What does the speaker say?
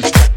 no